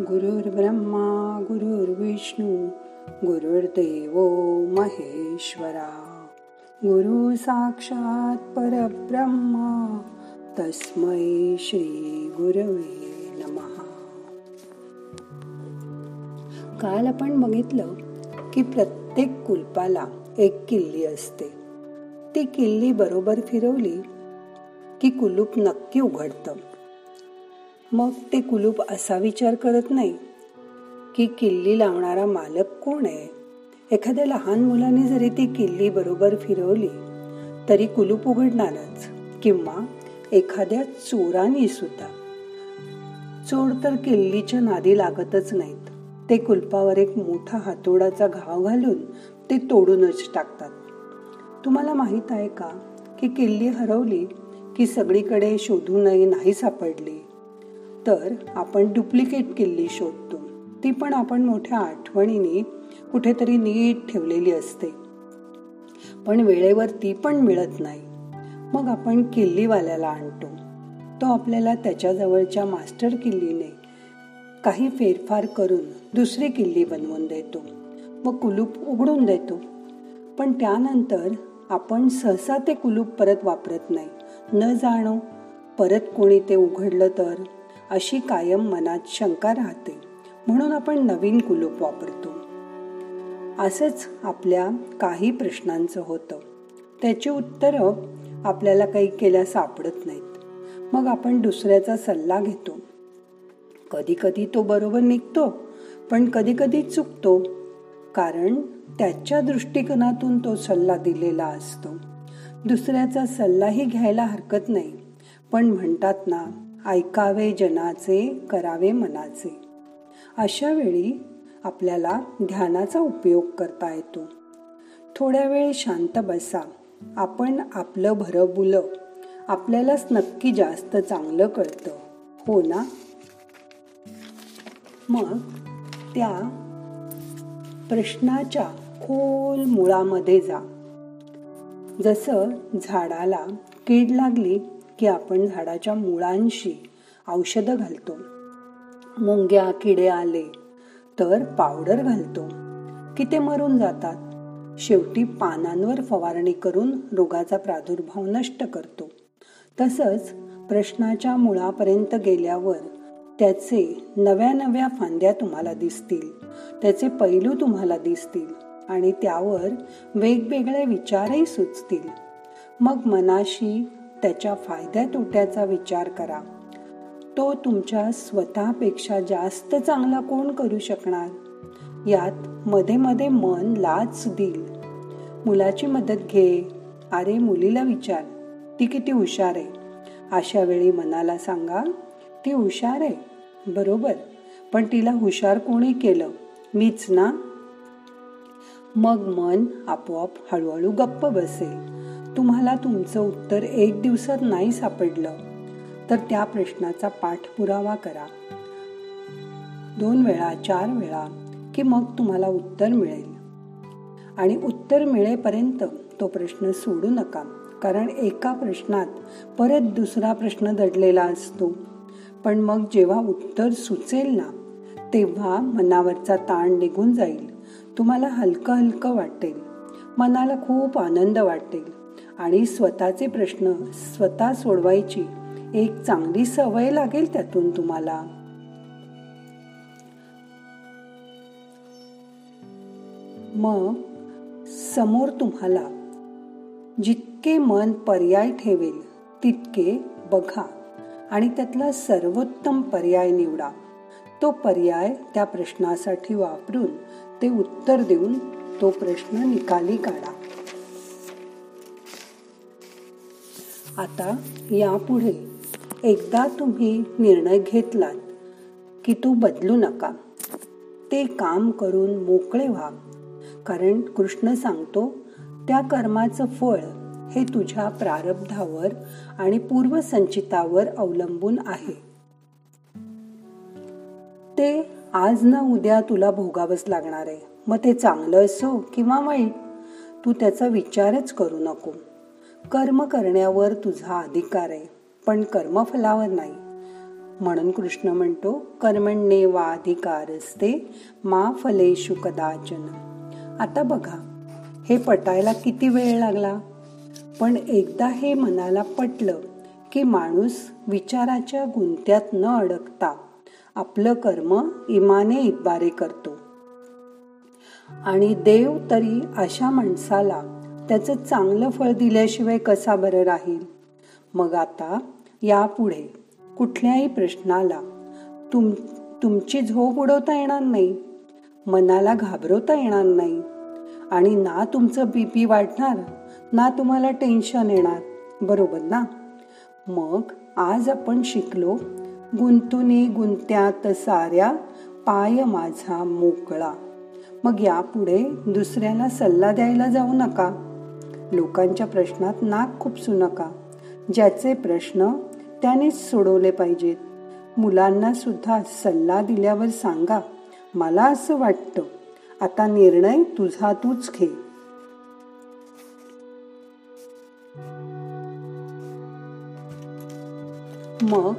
गुरुर्ब्रह्मा गुरुर्विष्णू गुरुर्देव महेश्वरा. गुरु साक्षात परब्रह्मा तस्मै श्री गुरवे नमहा काल आपण बघितलं की प्रत्येक कुलपाला एक किल्ली असते. ती किल्ली बरोबर फिरवली की कुलूप नक्की उघडतं. मग ते कुलूप असा विचार करत नाही की किल्ली लावणारा मालक कोण आहे? एखाद्या लहान मुलाने जरी ती किल्ली बरोबर फिरवली तरी कुलूप उघडणारच किंवा एखाद्या चोराने सुद्धा. चोर तर किल्लीच्या नादी लागतच नाहीत. ते कुलपावर एक मोठा हातोडाचा घाव घालून ते तोडूनच टाकतात. तुम्हाला माहीत आहे का की किल्ली हरवली की सगळीकडे शोधूनही नाही सापडली? तर आपण डुप्लिकेट किल्ली शोधतो. ती पण आपण मोठ्या आठवणीने कुठेतरी नीट ठेवलेली असते. पण वेळेवर ती पण मिळत नाही. मग आपण किल्लीवाल्याला आणतो. तो आपल्याला त्याच्याजवळच्या मास्टर किल्लीने काही फेरफार करून दुसरी किल्ली बनवून देतो. व कुलूप उघडून देतो. पण त्यानंतर आपण सहसा ते कुलूप परत वापरत नाही. न जाणो परत कोणी ते उघडलं तर? अशी कायम मनात शंका राहते. म्हणून आपण नवीन कुलूप वापरतो. असंच आपल्या काही प्रश्नांचं होतं. त्याची उत्तरं आपल्याला काही केल्या सापडत नाहीत. मग आपण दुसऱ्याचा सल्ला घेतो. कधी कधी तो बरोबर निघतो पण कधी कधी चुकतो. कारण त्याच्या दृष्टिकोनातून तो सल्ला दिलेला असतो. दुसऱ्याचा सल्लाही घ्यायला हरकत नाही. पण म्हणतात ना ऐकावे जनाचे करावे मनाचे. अशा वेळी आपल्याला ध्यानाचा उपयोग करता येतो. थोड्या वेळ शांत बसा. आपण आपलं भरबुल आपल्यालाच नक्की जास्त चांगलं कळतं. हो ना? मग त्या प्रश्नाच्या खोल मुळामध्ये जा. जसं झाडाला कीड लागली की आपण झाडाच्या मुळांशी औषधं घालतो. मुंग्या किडे आले तर पावडर घालतो. की ते मरून जातात? शेवटी पानांवर फवारणी करून रोगाचा प्रादुर्भाव नष्ट करतो. तसंच प्रश्नाच्या मुळापर्यंत गेल्यावर त्याचे नव्या नव्या फांद्या तुम्हाला दिसतील. त्याचे पैलू तुम्हाला दिसतील आणि त्यावर वेगवेगळे विचारही सुचतील. मग मनाशी त्याच्या फायद्या तोट्याचा विचार करा. तो तुमच्या स्वतःपेक्षा जास्त चांगला कोण करू शकणार? यात मध्ये मध्ये मन लाच देईल. मुलाची मदत घे. अरे मुलीला विचार. ती किती हुशार आहे. अशा वेळी मनाला सांगा ती हुशार आहे. बरोबर. पण तिला हुशार कोणी केलं? मीच ना? मग मन आपोआप हळूहळू गप्प बसेल. तुम्हाला तुमचं उत्तर एक दिवसात नाही सापडलं तर त्या प्रश्नाचा पाठपुरावा करा. दोन वेळा चार वेळा की मग तुम्हाला उत्तर मिळेल. आणि उत्तर मिळेपर्यंत तो प्रश्न सोडू नका कारण एका प्रश्नात परत दुसरा प्रश्न दडलेला असतो. पण मग जेव्हा उत्तर सुचेल ना तेव्हा मनावरचा ताण निघून जाईल. तुम्हाला हलकं हलकं वाटेल. मनाला खूप आनंद वाटेल. आणि स्वतःचे प्रश्न स्वतः सोडवायची एक चांगली सवय लागेल त्यातून तुम्हाला. मग समोर तुम्हाला जितके मन पर्याय ठेवेल तितके बघा आणि त्यातला सर्वोत्तम पर्याय निवडा. तो पर्याय त्या प्रश्नासाठी वापरून ते उत्तर देऊन तो प्रश्न निकाली काढा. आता यापुढे एकदा तुम्ही निर्णय घेतलात की तो बदलू नका. ते काम करून मोकळे व्हा. कारण कृष्ण सांगतो त्या कर्माचं फळ हे तुझ्या प्रारब्धावर आणि पूर्वसंचितावर अवलंबून आहे. ते आज ना उद्या तुला भोगावंच लागणार आहे. मग ते चांगलं असो किंवा वाईट तू त्याचा विचारच करू नको. कर्म करण्यावर तुझा अधिकार आहे पण कर्मफलावर नाही. म्हणून कृष्ण म्हणतो कर्मण्ये अधिकार असते मा फलेशु कदाचन. आता बघा हे पटायला किती वेळ लागला? पण एकदा हे मनाला पटलं की माणूस विचाराच्या गुंत्यात न अडकता आपलं कर्म इमाने इतबारे करतो. आणि देव तरी अशा माणसाला त्याचं चांगलं फळ दिल्याशिवाय कसा बरं राहील? मग आता यापुढे कुठल्याही प्रश्नाला तुम तुमची झोप उडवता येणार नाही मनाला घाबरवता येणार नाही आणि ना तुमचं बीपी वाढणार ना तुम्हाला टेन्शन येणार. बरोबर ना? मग आज आपण शिकलो गुंतुनी गुंत्यात साऱ्या पाय माझा मोकळा. मग यापुढे दुसऱ्याला सल्ला द्यायला जाऊ नका. लोकांच्या प्रश्नात नाक खुपसू नका. ज्याचे प्रश्न त्यानेच सोडवले पाहिजेत. मुलांना सुद्धा सल्ला दिल्यावर सांगा मला असं वाटतं. आता निर्णय तुझा तूच घे. मग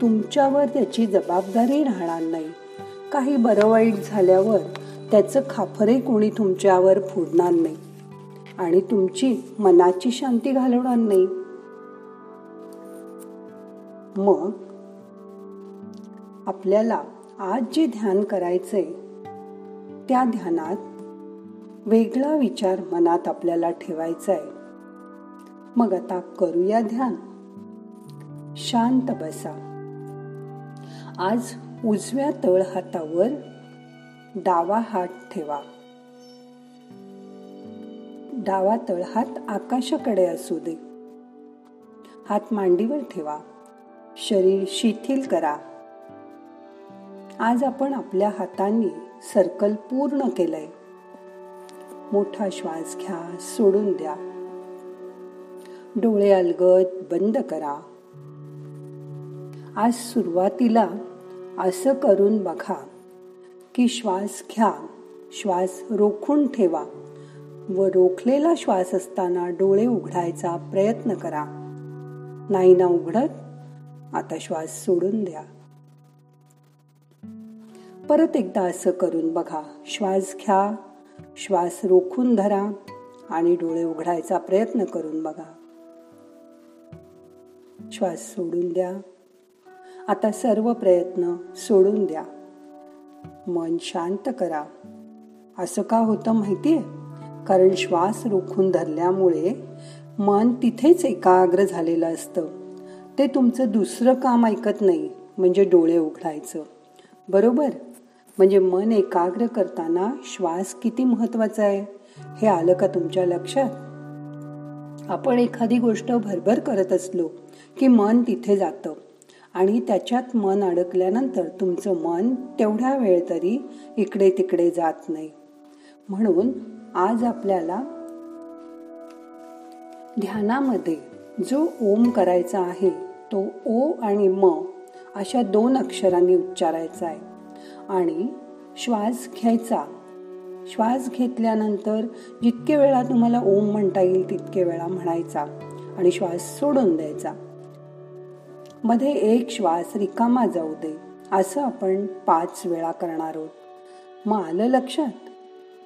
तुमच्यावर त्याची जबाबदारी राहणार नाही. काही बरं वाईट झाल्यावर त्याचं खाफरे कोणी तुमच्यावर फोडणार नाही. आणि तुमची मनाची शांती घालवणार नाही. मग आपल्याला आज जे ध्यान करायचंय त्या ध्यानात वेगळा विचार मनात आपल्याला ठेवायचा आहे मग आता करूया ध्यान. शांत बसा. आज उजव्या तळ हातावर डावा हात ठेवा. डावा तळहात आकाशाकडे असू दे. हात मांडीवर ठेवा. शरीर शिथिल करा. आज आपण आपल्या हातांनी सर्कल पूर्ण केलंय. मोठा श्वास घ्या सोडून द्या. डोळे अलगद बंद करा. आज सुरुवातीला असं करून बघा की श्वास घ्या श्वास रोखून ठेवा. व रोखलेला श्वास असताना डोळे उघडायचा प्रयत्न करा. नाही ना उघडत? आता श्वास सोडून द्या. परत एकदा असं करून बघा. श्वास घ्या. श्वास रोखून धरा आणि डोळे उघडायचा प्रयत्न करून बघा. श्वास सोडून द्या. आता सर्व प्रयत्न सोडून द्या. मन शांत करा. असं का होतं माहितीये? कारण श्वास रोखून धरल्यामुळे मन तिथेच एकाग्र झालेलं असतं. ते तुमचं दुसरं काम ऐकत नाही म्हणजे डोळे उघडायचं. बरोबर? म्हणजे मन एकाग्र करताना श्वास किती महत्त्वाचा आहे? हे आलं का तुमच्या लक्षात? आपण एखादी गोष्ट भरभर करत असलो की मन तिथे जातं. आणि त्याच्यात मन अडकल्यानंतर तुमचं मन तेवढ्या वेळ तरी इकडे तिकडे जात नाही. म्हणून आज आपल्याला ध्यानामध्ये जो ओम करायचा आहे तो ओ आणि म अशा दोन अक्षरांनी उच्चारायचा आहे. आणि श्वास घ्यायचा. श्वास घेतल्यानंतर जितके वेळा तुम्हाला ओम म्हणता येईल तितके वेळा म्हणायचा आणि श्वास सोडून द्यायचा. मध्ये एक श्वास रिकामा जाऊ दे असं आपण पाच वेळा करणार आहोत. मग आलं लक्षात?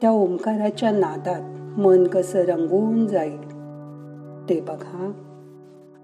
त्या ओंकाराच्या नादात मन कसं रंगून जाईल? ते बघा.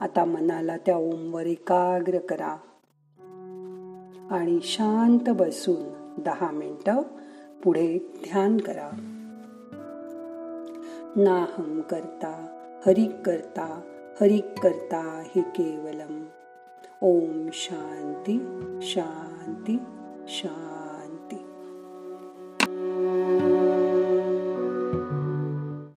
आता मनाला त्या ओमवर एकाग्र करा. आणि शांत बसून दहा मिनिटं पुढे ध्यान करा. नाहम करता हरिक करता हरिक करता हे केवलम. ओम शांती शांती शांती.